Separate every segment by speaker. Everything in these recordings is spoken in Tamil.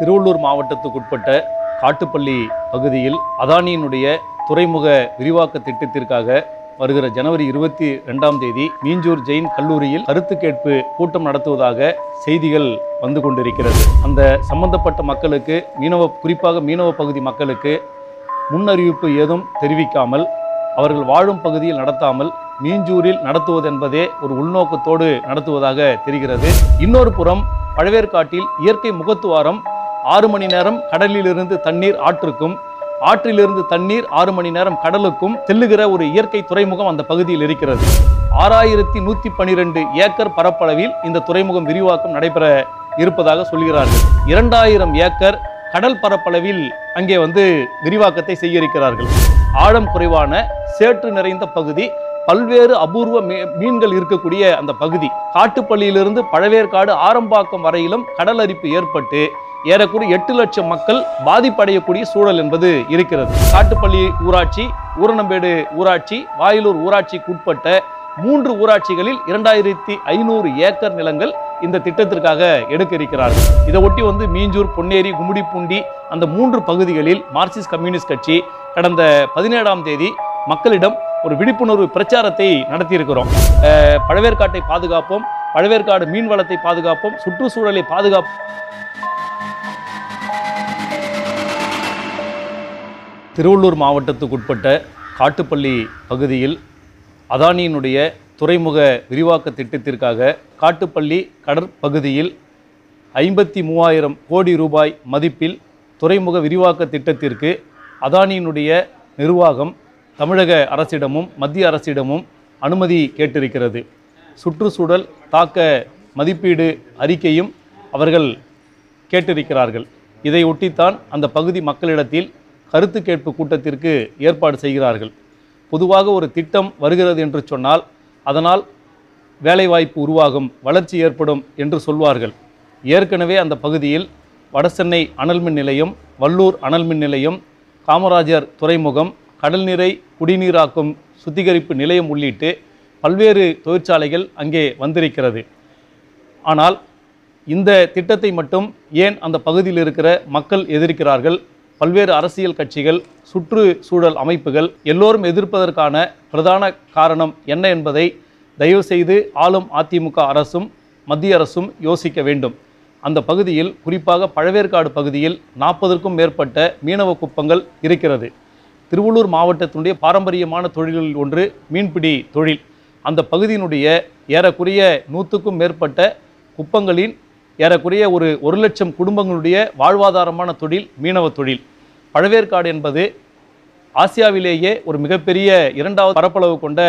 Speaker 1: திருவள்ளூர் மாவட்டத்துக்குட்பட்ட காட்டுப்பள்ளி பகுதியில் அதானியினுடைய துறைமுக விரிவாக்க திட்டத்திற்காக வருகிற ஜனவரி இருபத்தி ரெண்டாம் தேதி மீஞ்சூர் ஜெயின் கல்லூரியில் கருத்து கேட்பு கூட்டம் நடத்துவதாக செய்திகள் வந்து கொண்டிருக்கிறது. அந்த சம்பந்தப்பட்ட மக்களுக்கு மீனவ குறிப்பாக மீனவ பகுதி மக்களுக்கு முன்னறிவிப்பு ஏதும் தெரிவிக்காமல் அவர்கள் வாழும் பகுதியில் நடத்தாமல் மீஞ்சூரில் நடத்துவதென்பதே ஒரு உள்நோக்கத்தோடு நடத்துவதாக தெரிகிறது. இன்னொரு புறம் பழவேற்காட்டில் இயற்கை முகத்துவாரம் ஆறு மணி நேரம் கடலிலிருந்து தண்ணீர் ஆற்றுக்கும் ஆற்றிலிருந்து தண்ணீர் ஆறு மணி நேரம் கடலுக்கும் செல்லுகிற ஒரு இயற்கை துறைமுகம் அந்த பகுதியில் இருக்கிறது. ஆறாயிரத்தி நூற்றி பனிரெண்டு ஏக்கர் பரப்பளவில் இந்த துறைமுகம் விரிவாக்கம் நடைபெற இருப்பதாக சொல்கிறார்கள். இரண்டாயிரம் ஏக்கர் கடல் பரப்பளவில் அங்கே வந்து விரிவாக்கத்தை செய்ய இருக்கிறார்கள் ஆழம் குறைவான சேற்று நிறைந்த பகுதி பல்வேறு அபூர்வ மீன்கள் இருக்கக்கூடிய அந்த பகுதி. காட்டுப்பள்ளியிலிருந்து பழவேற்காடு ஆரம்பாக்கம் வரையிலும் கடல் அரிப்பு ஏற்பட்டு ஏறக்குறைய எட்டு லட்சம் மக்கள் பாதிப்படையக்கூடிய சூழல் என்பது இருக்கிறது. காட்டுப்பள்ளி ஊராட்சி ஊரணம்பேடு ஊராட்சி வாயிலூர் ஊராட்சிக்கு உட்பட்ட மூன்று ஊராட்சிகளில் இரண்டாயிரத்தி ஐநூறு ஏக்கர் நிலங்கள் இந்த திட்டத்திற்காக எடுக்க இருக்கிறார்கள் இதை ஒட்டி வந்து மீஞ்சூர் பொன்னேரி கும்மிடிப்பூண்டி அந்த மூன்று பகுதிகளில் மார்க்சிஸ்ட் கம்யூனிஸ்ட் கட்சி கடந்த பதினேழாம் தேதி மக்களிடம் ஒரு விழிப்புணர்வு பிரச்சாரத்தை நடத்தியிருக்கிறோம். பழவேற்காட்டை பாதுகாப்போம் பழவேற்காடு மீன் வளத்தை பாதுகாப்போம் சுற்றுச்சூழலை பாதுகாப்போம். திருவள்ளூர் மாவட்டத்துக்குட்பட்ட காட்டுப்பள்ளி பகுதியில் அதானியினுடைய துறைமுக விரிவாக்க திட்டத்திற்காக காட்டுப்பள்ளி கடற்பகுதியில் ஐம்பத்தி மூவாயிரம் கோடி ரூபாய் மதிப்பில் துறைமுக விரிவாக்க திட்டத்திற்கு அதானியினுடைய நிர்வாகம் தமிழக அரசிடமும் மத்திய அரசிடமும் அனுமதி கேட்டிருக்கிறது. சுற்றுச்சூழல் தாக்க மதிப்பீடு அறிக்கையும் அவர்கள் கேட்டிருக்கிறார்கள். இதை ஒட்டித்தான் அந்த பகுதி மக்களிடத்தில் கருத்து கேட்பு கூட்டத்திற்கு ஏற்பாடு செய்கிறார்கள். பொதுவாக ஒரு திட்டம் வருகிறது என்று சொன்னால் அதனால் வேலைவாய்ப்பு உருவாகும் வளர்ச்சி ஏற்படும் என்று சொல்வார்கள். ஏற்கனவே அந்த பகுதியில் வடசென்னை அனல் மின் நிலையம் வல்லூர் அனல் மின் நிலையம் காமராஜர் துறைமுகம் கடல்நீரை குடிநீராக்கும் சுத்திகரிப்பு நிலையம் உள்ளிட்டு பல்வேறு தொழிற்சாலைகள் அங்கே வந்திருக்கிறது. ஆனால் இந்த திட்டத்தை மட்டும் ஏன் அந்த பகுதியில் இருக்கிற மக்கள் எதிர்க்கிறார்கள்? பல்வேறு அரசியல் கட்சிகள் சுற்றுச்சூழல் அமைப்புகள் எல்லோரும் எதிர்ப்பதற்கான பிரதான காரணம் என்ன என்பதை தயவு செய்து ஆளும் அதிமுக அரசும் மத்திய அரசும் யோசிக்க வேண்டும். அந்த பகுதியில் குறிப்பாக பழவேற்காடு பகுதியில் நாற்பதற்கும் மேற்பட்ட மீனவ குப்பங்கள் இருக்கிறது. திருவள்ளூர் மாவட்டத்தினுடைய பாரம்பரியமான தொழில்களில் ஒன்று மீன்பிடி தொழில். அந்த பகுதியினுடைய ஏறக்குறைய நூற்றுக்கும் மேற்பட்ட குப்பங்களின் ஏறக்குறைய ஒரு ஒரு லட்சம் குடும்பங்களுடைய வாழ்வாதாரமான தொழில் மீனவ தொழில். பழவேற்காடு என்பது ஆசியாவிலேயே ஒரு மிகப்பெரிய இரண்டாவது பரப்பளவு கொண்ட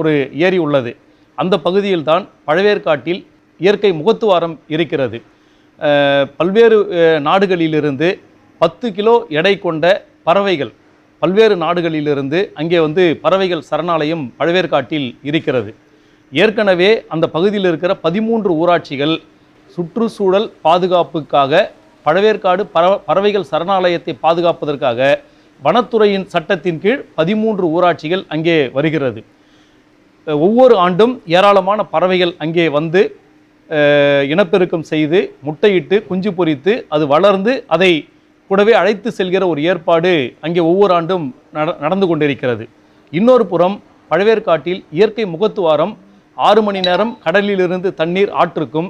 Speaker 1: ஒரு ஏரி உள்ளது. அந்த பகுதியில்தான் பழவேற்காட்டில் இயற்கை முகத்துவாரம் இருக்கிறது. பல்வேறு நாடுகளிலிருந்து பத்து கிலோ எடை கொண்ட பறவைகள் பல்வேறு நாடுகளிலிருந்து அங்கே வந்து பறவைகள் சரணாலயம் பழவேற்காட்டில் இருக்கிறது. ஏற்கனவே அந்த பகுதியில் இருக்கிற பதிமூன்று ஊராட்சிகள் சுற்றுச்சூழல் பாதுகாப்புக்காக பழவேற்காடு பற பறவைகள் சரணாலயத்தை பாதுகாப்பதற்காக வனத்துறையின் சட்டத்தின் கீழ் பதிமூன்று ஊராட்சிகள் அங்கே வருகிறது. ஒவ்வொரு ஆண்டும் ஏராளமான பறவைகள் அங்கே வந்து இனப்பெருக்கம் செய்து முட்டையிட்டு குஞ்சு பொரித்து அது வளர்ந்து அதை கூடவே அழைத்து செல்கிற ஒரு ஏற்பாடு அங்கே ஒவ்வொரு ஆண்டும் நட நடந்து கொண்டிருக்கிறது. இன்னொரு புறம் பழவேற்காட்டில் இயற்கை முகத்துவாரம் ஆறு மணி நேரம் கடலிலிருந்து தண்ணீர் ஆற்றுக்கும்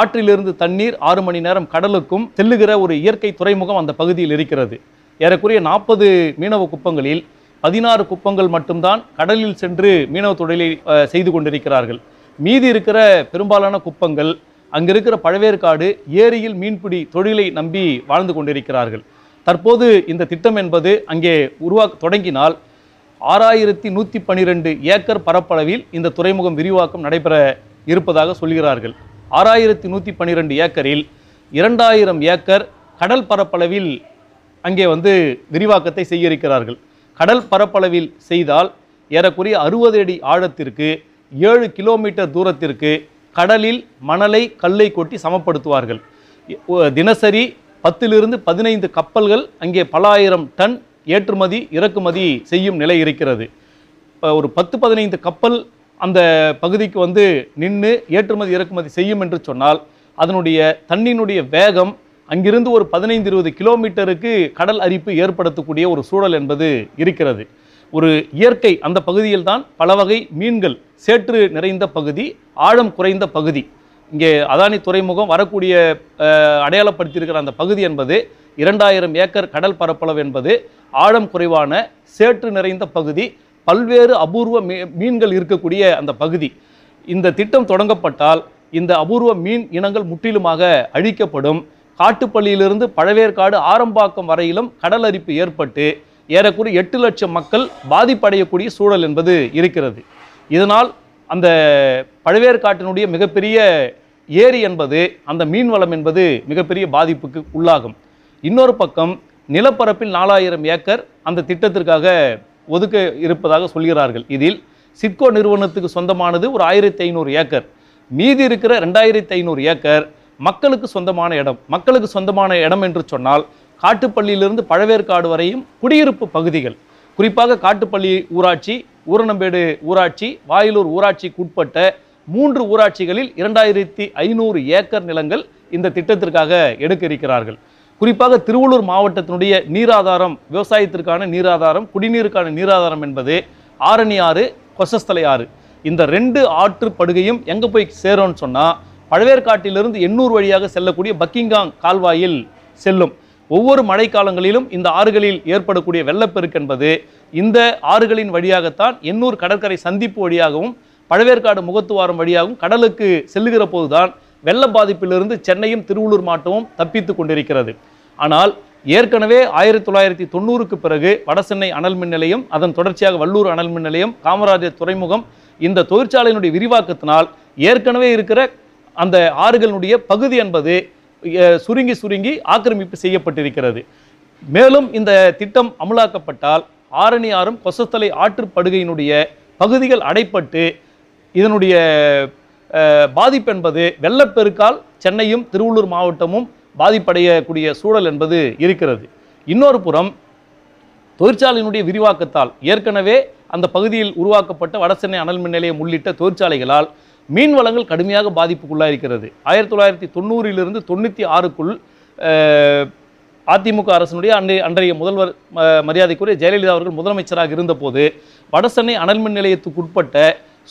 Speaker 1: ஆற்றிலிருந்து தண்ணீர் ஆறு மணி நேரம் கடலுக்கும் செல்லுகிற ஒரு இயற்கை துறைமுகம் அந்த பகுதியில் இருக்கிறது. ஏறக்குறைய நாற்பது மீனவ குப்பங்களில் பதினாறு குப்பங்கள் மட்டும்தான் கடலில் சென்று மீனவ தொழிலை செய்து கொண்டிருக்கிறார்கள். மீதி இருக்கிற பெரும்பாலான குப்பங்கள் அங்கிருக்கிற பழவேற்காடு ஏரியில் மீன்பிடி தொழிலை நம்பி வாழ்ந்து கொண்டிருக்கிறார்கள். தற்போது இந்த திட்டம் என்பது அங்கே உருவாக்க தொடங்கினால் ஆறாயிரத்தி நூற்றி பன்னிரெண்டு ஏக்கர் பரப்பளவில் இந்த துறைமுகம் விரிவாக்கம் நடைபெற இருப்பதாக சொல்கிறார்கள். ஆறாயிரத்தி நூற்றி பன்னிரெண்டு ஏக்கரில் இரண்டாயிரம் ஏக்கர் கடல் பரப்பளவில் அங்கே வந்து விரிவாக்கத்தை செய்ய இருக்கிறார்கள் கடல் பரப்பளவில் செய்தால் ஏறக்குறைய அறுபது அடி ஆழத்திற்கு ஏழு கிலோமீட்டர் தூரத்திற்கு கடலில் மணலை கல்லை கொட்டி சமப்படுத்துவார்கள். தினசரி பத்திலிருந்து பதினைந்து கப்பல்கள் அங்கே பல ஆயிரம் டன் ஏற்றுமதி இறக்குமதி செய்யும் நிலை இருக்கிறது. இப்போ ஒரு பத்து பதினைந்து கப்பல் அந்த பகுதிக்கு வந்து நின்று ஏற்றுமதி இறக்குமதி செய்யும் என்று சொன்னால் அதனுடைய தண்ணியினுடைய வேகம் அங்கிருந்து ஒரு பதினைந்து இருபது கிலோமீட்டருக்கு கடல் அரிப்பு ஏற்படுத்தக்கூடிய ஒரு சூழல் என்பது இருக்கிறது. ஒரு இயற்கை அந்த பகுதியில் தான் பல வகை மீன்கள் சேற்று நிறைந்த பகுதி ஆழம் குறைந்த பகுதி இங்கே அதானி துறைமுகம் வரக்கூடிய அடையாளப்படுத்தியிருக்கிற அந்த பகுதி என்பது இரண்டாயிரம் ஏக்கர் கடல் பரப்பளவு என்பது ஆழம் குறைவான சேற்று நிறைந்த பகுதி பல்வேறு அபூர்வ மீ- மீன்கள் இருக்கக்கூடிய அந்த பகுதி. இந்த திட்டம் தொடங்கப்பட்டால் இந்த அபூர்வ மீன் இனங்கள் முற்றிலுமாக அழிக்கப்படும். காட்டுப்பள்ளியிலிருந்து பழவேற்காடு ஆரம்பாக்கம் வரையிலும் கடல் அரிப்பு ஏற்பட்டு ஏறக்குறைய எட்டு லட்சம் மக்கள் பாதிப்படையக்கூடிய சூழல் என்பது இருக்கிறது. இதனால் அந்த பழவேற்காட்டினுடைய மிகப்பெரிய ஏரி என்பது அந்த மீன் வளம் என்பது மிகப்பெரிய பாதிப்புக்கு உள்ளாகும். இன்னொரு பக்கம் நிலப்பரப்பில் நாலாயிரம் ஏக்கர் அந்த திட்டத்திற்காக ஒதுக்க இருப்பதாக சொல்கிறார்கள். இதில் சிட்கோ நிறுவனத்துக்கு சொந்தமானது ஒரு ஆயிரத்தி ஐநூறு ஏக்கர். மீதி இருக்கிற ரெண்டாயிரத்தி ஐநூறு ஏக்கர் மக்களுக்கு சொந்தமான இடம். மக்களுக்கு சொந்தமான இடம் என்று சொன்னால் காட்டுப்பள்ளியிலிருந்து பழவேற்காடு வரையும் குடியிருப்பு பகுதிகள். குறிப்பாக காட்டுப்பள்ளி ஊராட்சி ஊரணம்பேடு ஊராட்சி வாயிலூர் ஊராட்சிக்கு உட்பட்ட மூன்று ஊராட்சிகளில் இரண்டாயிரத்தி ஐநூறு ஏக்கர் நிலங்கள் இந்த திட்டத்திற்காக எடுக்க இருக்கிறார்கள். குறிப்பாக திருவள்ளூர் மாவட்டத்தினுடைய நீராதாரம் விவசாயத்திற்கான நீராதாரம் குடிநீருக்கான நீராதாரம் என்பது ஆரணி ஆறு கொசஸ்தலை ஆறு. இந்த ரெண்டு ஆற்று படுகையும் எங்கே போய் சேரும்னு சொன்னால் பழவேற்காட்டிலிருந்து எண்ணூர் வழியாக செல்லக்கூடிய பக்கிங்காங் கால்வாயில் செல்லும். ஒவ்வொரு மழைக்காலங்களிலும் இந்த ஆறுகளில் ஏற்படக்கூடிய வெள்ளப்பெருக்கு என்பது இந்த ஆறுகளின் வழியாகத்தான் எண்ணூர் கடற்கரை சந்திப்பு வழியாகவும் பழவேற்காடு முகத்துவாரம் வழியாகவும் கடலுக்கு செல்லுகிற போதுதான் வெள்ள பாதிப்பிலிருந்து சென்னையும் திருவள்ளூர் மாவட்டமும் தப்பித்து கொண்டிருக்கிறது. ஆனால் ஏற்கனவே ஆயிரத்தி தொள்ளாயிரத்தி தொண்ணூறுக்கு பிறகு வடசென்னை அனல் மின் நிலையம் அதன் தொடர்ச்சியாக வல்லூர் அனல் மின் நிலையம் காமராஜர் துறைமுகம் இந்த தொழிற்சாலையினுடைய விரிவாக்கத்தினால் ஏற்கனவே இருக்கிற அந்த ஆறுகளுடைய பகுதி என்பது சுருங்கி சுருங்கி ஆக்கிரமிப்பு செய்யப்பட்டிருக்கிறது. மேலும் இந்த திட்டம் அமலாக்கப்பட்டால் ஆரணி ஆறும் கொசத்தலை ஆற்றுப்படுகையினுடைய பகுதிகள் அடைப்பட்டு இதனுடைய பாதிப்பு என்பது வெள்ளப்பெருக்கால் சென்னையும் திருவள்ளூர் மாவட்டமும் பாதிப்படையக்கூடிய சூழல் என்பது இருக்கிறது. இன்னொரு புறம் தொழிற்சாலையினுடைய விரிவாக்கத்தால் ஏற்கனவே அந்த பகுதியில் உருவாக்கப்பட்ட வடசென்னை அனல் மின் நிலையம் உள்ளிட்ட தொழிற்சாலைகளால் மீன் வளங்கள் கடுமையாக பாதிப்புக்குள்ளாயிருக்கிறது ஆயிரத்தி தொள்ளாயிரத்தி தொண்ணூறிலிருந்து தொண்ணூற்றி ஆறுக்குள் அதிமுக அரசினுடைய அன்றைய அன்றைய முதல்வர் ம- மரியாதைக்குரிய ஜெயலலிதா அவர்கள் முதலமைச்சராக இருந்தபோது வடசென்னை அனல் மின் நிலையத்துக்குட்பட்ட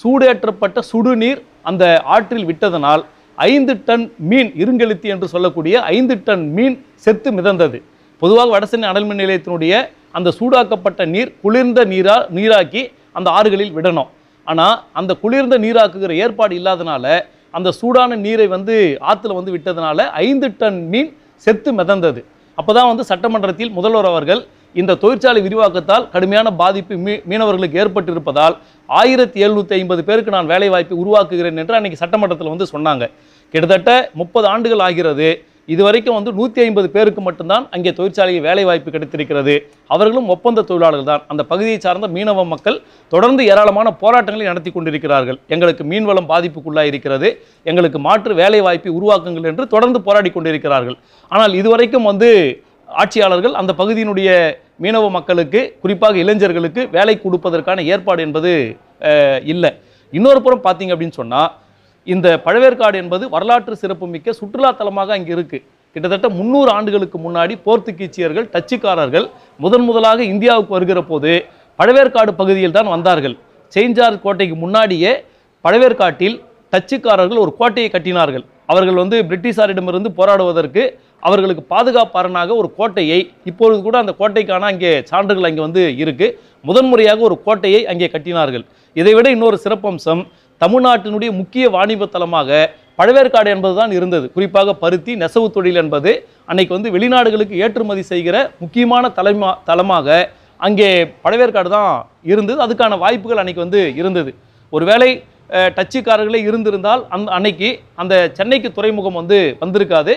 Speaker 1: சூடேற்றப்பட்ட சுடுநீர் அந்த ஆற்றில் விட்டதனால் ஐந்து டன் மீன் இருங்கெழுத்தி என்று சொல்லக்கூடிய ஐந்து டன் மீன் செத்து மிதந்தது. பொதுவாக வடசென்னை அனல் மின் நிலையத்தினுடைய அந்த சூடாக்கப்பட்ட நீர் குளிர்ந்த நீரா நீராக்கி அந்த ஆறுகளில் விடணும். ஆனால் அந்த குளிர்ந்த நீராக்குகிற ஏற்பாடு இல்லாதனால அந்த சூடான நீரை வந்து ஆற்றுல வந்து விட்டதுனால ஐந்து டன் மீன் செத்து மிதந்தது. அப்பதான் வந்து சட்டமன்றத்தில் முதல்வர் அவர்கள் இந்த தொழிற்சாலை விரிவாக்கத்தால் கடுமையான பாதிப்பு மீ மீனவர்களுக்கு ஏற்பட்டிருப்பதால் ஆயிரத்தி எழுநூற்றி ஐம்பது பேருக்கு நான் வேலைவாய்ப்பை உருவாக்குகிறேன் என்று அன்றைக்கி சட்டமன்றத்தில் வந்து சொன்னாங்க. கிட்டத்தட்ட முப்பது ஆண்டுகள் ஆகிறது. இதுவரைக்கும் வந்து நூற்றி ஐம்பது பேருக்கு மட்டும்தான் அங்கே தொழிற்சாலையில் வேலைவாய்ப்பு கிடைத்திருக்கிறது. அவர்களும் ஒப்பந்த தொழிலாளர்கள் தான். அந்த பகுதியை சார்ந்த மீனவ மக்கள் தொடர்ந்து ஏராளமான போராட்டங்களை நடத்தி கொண்டிருக்கிறார்கள். எங்களுக்கு மீன்வளம் பாதிப்புக்குள்ளாக இருக்கிறது. எங்களுக்கு மாற்று வேலைவாய்ப்பை உருவாக்குங்கள் என்று தொடர்ந்து போராடி கொண்டிருக்கிறார்கள். ஆனால் இதுவரைக்கும் வந்து ஆட்சியாளர்கள் அந்த பகுதியினுடைய மீனவ மக்களுக்கு குறிப்பாக இளைஞர்களுக்கு வேலை கொடுப்பதற்கான ஏற்பாடு என்பது இல்லை. இன்னொரு புறம் பார்த்தீங்க அப்படின்னு சொன்னால் இந்த பழவேற்காடு என்பது வரலாற்று சிறப்புமிக்க சுற்றுலா தலமாக அங்கே இருக்குது கிட்டத்தட்ட முந்நூறு ஆண்டுகளுக்கு முன்னாடி போர்த்துகீச்சியர்கள் டச்சுக்காரர்கள் முதன் முதலாக இந்தியாவுக்கு வருகிற போது பழவேற்காடு பகுதியில் தான் வந்தார்கள். செயின்ஜார் கோட்டைக்கு முன்னாடியே பழவேற்காட்டில் டச்சுக்காரர்கள் ஒரு கோட்டையை கட்டினார்கள். அவர்கள் வந்து பிரிட்டிஷாரிடமிருந்து போராடுவதற்கு அவர்களுக்கு பாதுகாப்பாரனாக ஒரு கோட்டையை இப்பொழுது கூட அந்த கோட்டைக்கான அங்கே சான்றுகள் அங்கே வந்து இருக்குது முதன்முறையாக ஒரு கோட்டையை அங்கே கட்டினார்கள். இதைவிட இன்னொரு சிறப்பம்சம் தமிழ்நாட்டினுடைய முக்கிய வாணிப தலமாக பழவேற்காடு என்பதுதான் இருந்தது. குறிப்பாக பருத்தி நெசவு தொழில் என்பது அன்னைக்கு வந்து வெளிநாடுகளுக்கு ஏற்றுமதி செய்கிற முக்கியமான தலைமா தலமாக அங்கே பழவேற்காடு தான் இருந்தது. அதுக்கான வாய்ப்புகள் அன்னைக்கு வந்து இருந்தது. ஒருவேளை டச்சுக்காரர்களே இருந்திருந்தால் அந்த அன்னைக்கு அந்த சென்னைக்கு துறைமுகம் வந்து வந்திருக்காது.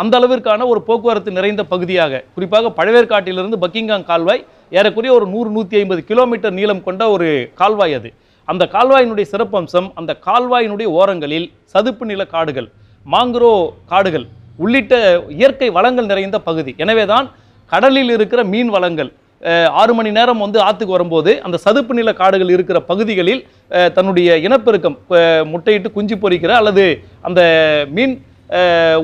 Speaker 1: அந்த அளவிற்கான ஒரு போக்குவரத்து நிறைந்த பகுதியாக. குறிப்பாக பழவேற்காட்டிலிருந்து பக்கிங்காங் கால்வாய் ஏறக்குறைய ஒரு நூறு நூற்றி ஐம்பது கிலோமீட்டர் நீளம் கொண்ட ஒரு கால்வாய் அது. அந்த கால்வாயினுடைய சிறப்பம்சம் அந்த கால்வாயினுடைய ஓரங்களில் சதுப்பு நில காடுகள் மாங்குரோ காடுகள் உள்ளிட்ட இயற்கை வளங்கள் நிறைந்த பகுதி. எனவேதான் கடலில் இருக்கிற மீன் வளங்கள் ஆறு மணி நேரம் வந்து ஆற்றுக்கு வரும்போது அந்த சதுப்பு நில காடுகள் இருக்கிற பகுதிகளில் தன்னுடைய இனப்பெருக்கம் முட்டையிட்டு குஞ்சு பொரிக்கிற அல்லது அந்த மீன்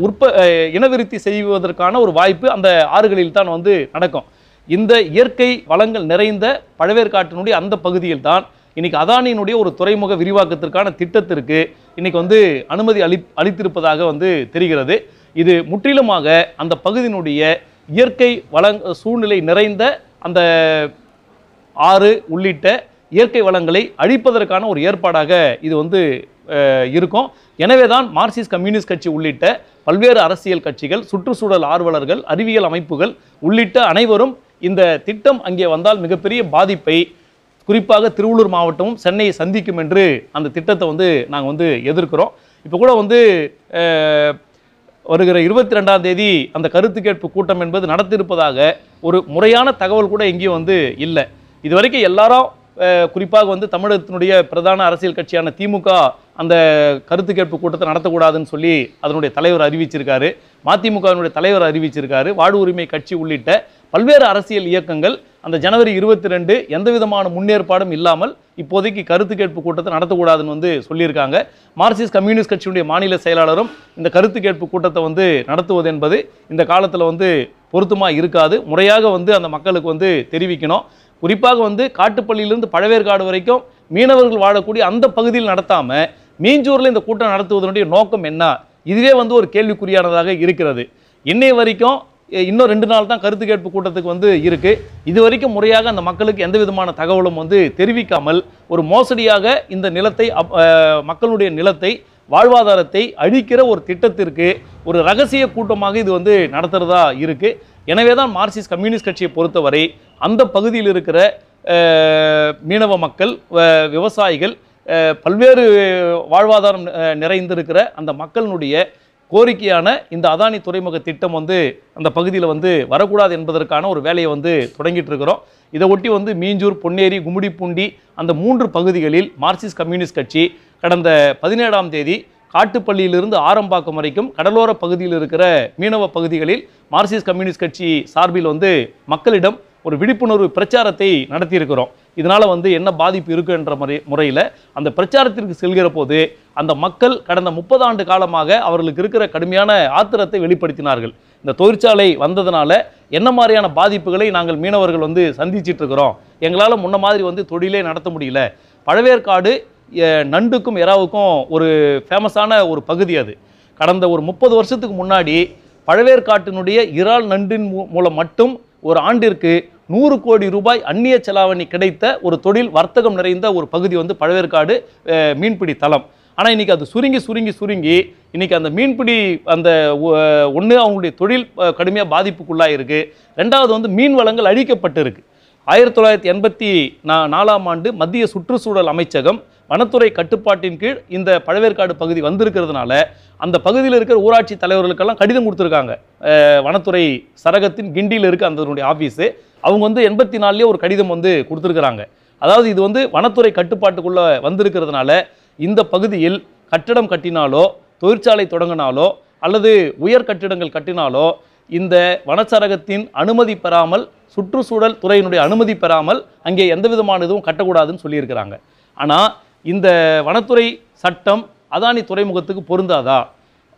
Speaker 1: உற்ப இனவிருத்தி செய்வதற்கான ஒரு வாய்ப்பு அந்த ஆறுகளில் தான் வந்து நடக்கும். இந்த இயற்கை வளங்கள் நிறைந்த பழவேற்காட்டினுடைய அந்த பகுதியில் தான் இன்றைக்கி அதானியினுடைய ஒரு துறைமுக விரிவாக்கத்திற்கான திட்டத்திற்கு இன்றைக்கி வந்து அனுமதி அளி அளித்திருப்பதாக வந்து தெரிகிறது. இது முற்றிலுமாக அந்த பகுதியினுடைய இயற்கை வளங் சூழ்நிலை நிறைந்த அந்த ஆறு உள்ளிட்ட இயற்கை வளங்களை அழிப்பதற்கான ஒரு ஏற்பாடாக இது வந்து இருக்கும். எனவே தான் மார்க்சிஸ்ட் கம்யூனிஸ்ட் கட்சி உள்ளிட்ட பல்வேறு அரசியல் கட்சிகள் சுற்றுச்சூழல் ஆர்வலர்கள் அறிவியல் அமைப்புகள் உள்ளிட்ட அனைவரும் இந்த திட்டம் அங்கே வந்தால் மிகப்பெரிய பாதிப்பை குறிப்பாக திருவள்ளூர் மாவட்டமும் சென்னையை சந்திக்கும் என்று அந்த திட்டத்தை வந்து நாங்கள் வந்து எதிர்க்கிறோம். இப்போ கூட வந்து வருகிற இருபத்தி ரெண்டாம் தேதி அந்த கருத்து கேட்பு கூட்டம் என்பது நடத்திருப்பதாக ஒரு முறையான தகவல் கூட எங்கேயும் வந்து இல்லை. இது வரைக்கும் எல்லாரும் குறிப்பாக வந்து தமிழகத்தினுடைய பிரதான அரசியல் கட்சியான திமுக அந்த கருத்து கேட்பு கூட்டத்தை நடத்தக்கூடாதுன்னு சொல்லி அதனுடைய தலைவர் அறிவிச்சிருக்காரு. மதிமுகவினுடைய தலைவர் அறிவிச்சிருக்காரு. வாழ் உரிமை கட்சி உள்ளிட்ட பல்வேறு அரசியல் இயக்கங்கள் அந்த ஜனவரி இருபத்தி ரெண்டு எந்த விதமான முன்னேற்பாடும் இல்லாமல் இப்போதைக்கு கருத்து கேட்பு கூட்டத்தை நடத்தக்கூடாதுன்னு வந்து சொல்லியிருக்காங்க. மார்க்சிஸ்ட் கம்யூனிஸ்ட் கட்சியுடைய மாநில செயலாளரும் இந்த கருத்து கேட்பு கூட்டத்தை வந்து நடத்துவது என்பது இந்த காலத்தில் வந்து பொருத்தமாக இருக்காது. முறையாக வந்து அந்த மக்களுக்கு வந்து தெரிவிக்கணும். குறிப்பாக வந்து காட்டுப்பள்ளியிலிருந்து பழவேற்காடு வரைக்கும் மீனவர்கள் வாழக்கூடிய அந்த பகுதியில் நடத்தாமல் மீஞ்சூரில் இந்த கூட்டம் நடத்துவதனுடைய நோக்கம் என்ன? இதுவே வந்து ஒரு கேள்விக்குறியானதாக இருக்கிறது. இன்னை வரைக்கும் இன்னும் ரெண்டு நாள் தான் கருத்து கேட்பு கூட்டத்துக்கு வந்து இருக்குது இது வரைக்கும் முறையாக அந்த மக்களுக்கு எந்த விதமான தகவலும் வந்து தெரிவிக்காமல் ஒரு மோசடியாக இந்த நிலத்தை அப்- மக்களுடைய நிலத்தை வாழ்வாதாரத்தை அழிக்கிற ஒரு திட்டத்திற்கு ஒரு ரகசிய கூட்டமாக இது வந்து நடத்துகிறதா இருக்கு. எனவே தான் மார்க்சிஸ்ட் கம்யூனிஸ்ட் கட்சியை பொறுத்தவரை அந்த பகுதியில் இருக்கிற மீனவ மக்கள் வ- விவசாயிகள் பல்வேறு வாழ்வாதாரம் நிறைந்திருக்கிற அந்த மக்களினுடைய கோரிக்கையான இந்த அதானி துறைமுக திட்டம் வந்து அந்த பகுதியில் வந்து வரக்கூடாது என்பதற்கான ஒரு வேலையை வந்து தொடங்கிட்டு இருக்கிறோம். இதை ஒட்டி வந்து மீஞ்சூர் பொன்னேரி கும்மிடிப்பூண்டி அந்த மூன்று பகுதிகளில் மார்க்சிஸ்ட் கம்யூனிஸ்ட் கட்சி கடந்த பதினேழாம் தேதி காட்டுப்பள்ளியிலிருந்து ஆரம்பாக்கம் வரைக்கும் கடலோர பகுதியில் இருக்கிற மீனவ பகுதிகளில் மார்க்சிஸ்ட் கம்யூனிஸ்ட் கட்சி சார்பில் வந்து மக்களிடம் ஒரு விழிப்புணர்வு பிரச்சாரத்தை நடத்தியிருக்கிறோம். இதனால் வந்து என்ன பாதிப்பு இருக்குன்ற முறை முறையில் அந்த பிரச்சாரத்திற்கு செல்கிற போது அந்த மக்கள் கடந்த முப்பது ஆண்டு காலமாக அவர்களுக்கு இருக்கிற கடுமையான ஆத்திரத்தை வெளிப்படுத்தினார்கள். இந்த தொழிற்சாலை வந்ததுனால என்ன மாதிரியான பாதிப்புகளை நாங்கள் மீனவர்கள் வந்து சந்திச்சிட்டு இருக்கிறோம் எங்களால் முன்ன மாதிரி வந்து தொழிலே நடத்த முடியல. பழவேற்காடு நண்டுக்கும் எறாவுக்கும் ஒரு ஃபேமஸான ஒரு பகுதி அது. கடந்த ஒரு முப்பது வருஷத்துக்கு முன்னாடி பழவேற்காட்டினுடைய இறால் நண்டின் மூ- மூலம் மட்டும் ஒரு ஆண்டிற்கு நூறு கோடி ரூபாய் அந்நிய செலாவணி கிடைத்த ஒரு தொழில் வர்த்தகம் நிறைந்த ஒரு பகுதி வந்து பழவேற்காடு மீன்பிடி தளம். ஆனால் இன்னைக்கு அது சுருங்கி சுருங்கி சுருங்கி இன்னைக்கு அந்த மீன்பிடி அந்த ஒன்று அவங்களுடைய தொழில் கடுமையாக பாதிப்புக்குள்ளாக இருக்குது ரெண்டாவது வந்து மீன் வளங்கள் அழிக்கப்பட்டிருக்கு. ஆயிரத்தி தொள்ளாயிரத்தி எண்பத்தி நா நாலாம் ஆண்டு மத்திய சுற்றுச்சூழல் அமைச்சகம் வனத்துறை கட்டுப்பாட்டின் கீழ் இந்த பழவேற்காடு பகுதி வந்திருக்கிறதுனால அந்த பகுதியில் இருக்கிற ஊராட்சி தலைவர்களுக்கெல்லாம் கடிதம் கொடுத்துருக்காங்க. வனத்துறை சரகத்தின் கிண்டியில் இருக்க அதனுடைய ஆஃபீஸு அவங்க வந்து எண்பத்தி நாலுலேயே ஒரு கடிதம் வந்து கொடுத்துருக்குறாங்க. அதாவது இது வந்து வனத்துறை கட்டுப்பாட்டுக்குள்ளே வந்திருக்கிறதுனால இந்த பகுதியில் கட்டடம் கட்டினாலோ தொழிற்சாலை தொடங்கினாலோ அல்லது உயர் கட்டிடங்கள் கட்டினாலோ இந்த வனச்சரகத்தின் அனுமதி பெறாமல் சுற்றுச்சூழல் துறையினுடைய அனுமதி பெறாமல் அங்கே எந்த விதமான இதுவும் கட்டக்கூடாதுன்னு சொல்லியிருக்கிறாங்க. ஆனால் இந்த வனத்துறை சட்டம் அதானி துறைமுகத்துக்கு பொருந்தாதா?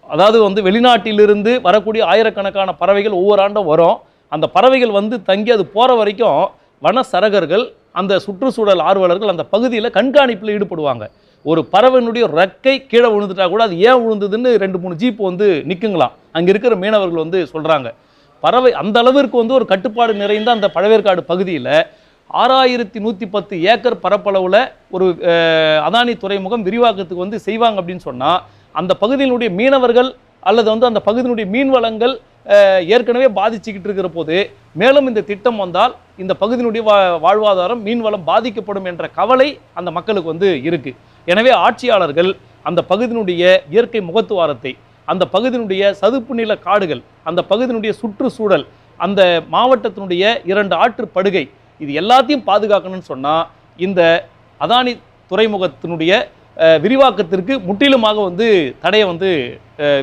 Speaker 1: அதாவது வந்து வெளிநாட்டிலிருந்து வரக்கூடிய ஆயிரக்கணக்கான பறவைகள் ஒவ்வொரு ஆண்டும் வரும். அந்த பறவைகள் வந்து தங்கி அது போகிற வரைக்கும் வன சரகர்கள் அந்த சுற்றுச்சூழல் ஆர்வலர்கள் அந்த பகுதியில் கண்காணிப்பில் ஈடுபடுவாங்க. ஒரு பறவையினுடைய ரெக்கை கீழே விழுந்துட்டா கூட அது ஏன் விழுந்ததுன்னு ரெண்டு மூணு ஜீப் வந்து நிற்குங்களாம் அங்கே இருக்கிற மீனவர்கள் வந்து சொல்கிறாங்க பறவை அந்த அளவிற்கு வந்து ஒரு கட்டுப்பாடு நிறைந்த அந்த பழவேற்காடு பகுதியில் ஆறாயிரத்தி நூற்றி பத்து ஏக்கர் பரப்பளவில் ஒரு அதானி துறைமுகம் விரிவாக்கத்துக்கு வந்து செய்வாங்க அப்படின்னு சொன்னால் அந்த பகுதியினுடைய மீனவர்கள் அல்லது வந்து அந்த பகுதியினுடைய மீன் வளங்கள் ஏற்கனவே பாதிச்சுக்கிட்டு இருக்கிற போது மேலும் இந்த திட்டம் வந்தால் இந்த பகுதியினுடைய வா வாழ்வாதாரம் மீன்வளம் பாதிக்கப்படும் என்ற கவலை அந்த மக்களுக்கு வந்து இருக்குது எனவே ஆட்சியாளர்கள் அந்த பகுதியினுடைய இயற்கை முகத்துவாரத்தை அந்த பகுதியினுடைய சதுப்பு நில காடுகள் அந்த பகுதியினுடைய சுற்றுச்சூழல் அந்த மாவட்டத்தினுடைய இரண்டு ஆற்று படுகை இது எல்லாத்தையும் பாதுகாக்கணும்னு சொன்னால் இந்த அதானி துறைமுகத்தினுடைய விரிவாக்கத்திற்கு முற்றிலுமாக வந்து தடையை வந்து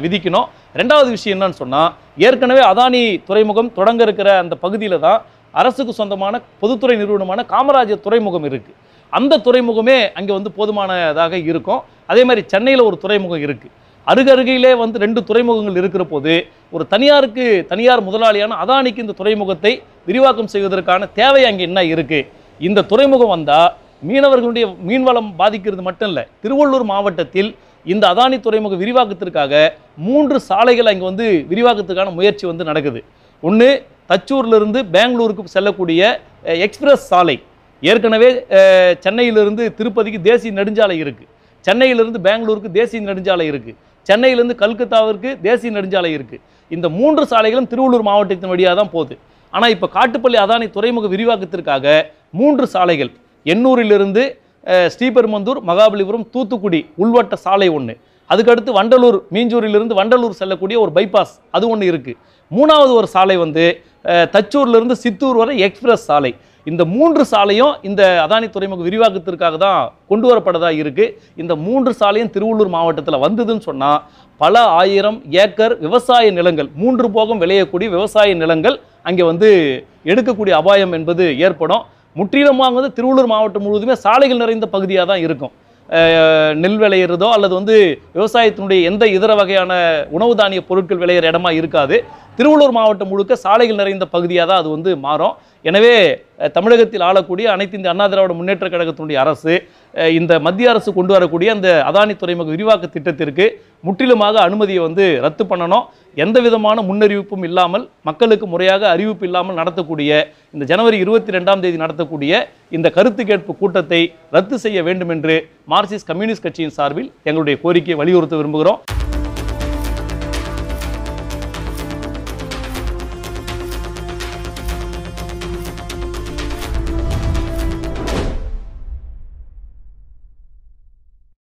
Speaker 1: விதிக்கணும். ரெண்டாவது விஷயம் என்னன்னு சொன்னால் ஏற்கனவே அதானி துறைமுகம் தொடங்க இருக்கிற அந்த பகுதியில் தான் அரசுக்கு சொந்தமான பொதுத்துறை நிறுவனமான காமராஜர் துறைமுகம் இருக்குது அந்த துறைமுகமே அங்கே வந்து போதுமானதாக இருக்கும். அதே மாதிரி சென்னையில் ஒரு துறைமுகம் இருக்குது அருகருகிலே வந்து ரெண்டு துறைமுகங்கள் இருக்கிற போது ஒரு தனியாருக்கு தனியார் முதலாளியான அதானிக்கு இந்த துறைமுகத்தை விரிவாக்கம் செய்வதற்கான தேவை அங்கே என்ன இருக்கு? இந்த துறைமுகம் வந்தால் மீனவர்களுடைய மீன்வளம் பாதிக்கிறது மட்டும் இல்லை திருவள்ளூர் மாவட்டத்தில் இந்த அதானி துறைமுக விரிவாக்கத்திற்காக மூன்று சாலைகள் அங்கே வந்து விரிவாக்கத்துக்கான முயற்சி வந்து நடக்குது. ஒன்று தச்சூர்லேருந்து பெங்களூருக்கு செல்லக்கூடிய எக்ஸ்பிரஸ் சாலை. ஏற்கனவே சென்னையிலிருந்து திருப்பதிக்கு தேசிய நெடுஞ்சாலை இருக்குது சென்னையிலிருந்து பெங்களூருக்கு தேசிய நெடுஞ்சாலை இருக்குது சென்னையிலேருந்து கல்கத்தாவிற்கு தேசிய நெடுஞ்சாலை இருக்குது இந்த மூன்று சாலைகளும் திருவள்ளூர் மாவட்டத்தின் வழியாக தான் போகுது. ஆனால் இப்போ காட்டுப்பள்ளி அதானி துறைமுக விரிவாக்கத்திற்காக மூன்று சாலைகள். எண்ணூரிலிருந்து ஸ்ரீபெருமந்தூர் மகாபலிபுரம் தூத்துக்குடி உள்வட்ட சாலை ஒன்று அதுக்கடுத்து வண்டலூர் மீஞ்சூரிலிருந்து வண்டலூர் செல்லக்கூடிய ஒரு பைபாஸ் அது ஒன்று இருக்குது மூணாவது ஒரு சாலை வந்து தச்சூர்லேருந்து சித்தூர் வரை எக்ஸ்பிரஸ் சாலை. இந்த மூன்று சாலையும் இந்த அதானி துறைமுக விரிவாக்கத்திற்காக தான் கொண்டு வரப்படதா இருக்குது இந்த மூன்று சாலையும் திருவள்ளூர் மாவட்டத்தில் வந்ததுன்னு சொன்னால் பல ஆயிரம் ஏக்கர் விவசாய நிலங்கள் மூன்று போகம் விளையக்கூடிய விவசாய நிலங்கள் அங்கே வந்து எடுக்கக்கூடிய அபாயம் என்பது ஏற்படும். முற்றிலுமாக வந்து திருவள்ளூர் மாவட்டம் முழுவதுமே சாலைகள் நிறைந்த பகுதியாக தான் இருக்கும். நெல் விளையிறதோ அல்லது வந்து விவசாயத்தினுடைய எந்த இதர வகையான உணவு தானிய பொருட்கள் விளையிற இடமா இருக்காது. திருவள்ளூர் மாவட்டம் முழுக்க சாலைகள் நிறைந்த பகுதியாக தான் அது வந்து மாறும். எனவே தமிழகத்தில் ஆளக்கூடிய அனைத்து இந்த அண்ணா திராவிட முன்னேற்ற கழகத்தினுடைய அரசு இந்த மத்திய அரசு கொண்டு வரக்கூடிய அந்த அதானி துறைமுக விரிவாக்க திட்டத்திற்கு முற்றிலுமாக அனுமதியை வந்து ரத்து பண்ணணும். எந்த விதமான முன்னறிவிப்பும் இல்லாமல் மக்களுக்கு முறையாக அறிவிப்பு இல்லாமல் நடத்தக்கூடிய இந்த ஜனவரி இருபத்தி ரெண்டாம் தேதி நடத்தக்கூடிய இந்த கருத்து கேட்பு கூட்டத்தை ரத்து செய்ய வேண்டும் என்று மார்க்சிஸ்ட் கம்யூனிஸ்ட் கட்சியின் சார்பில் எங்களுடைய கோரிக்கையை வலியுறுத்த விரும்புகிறோம்.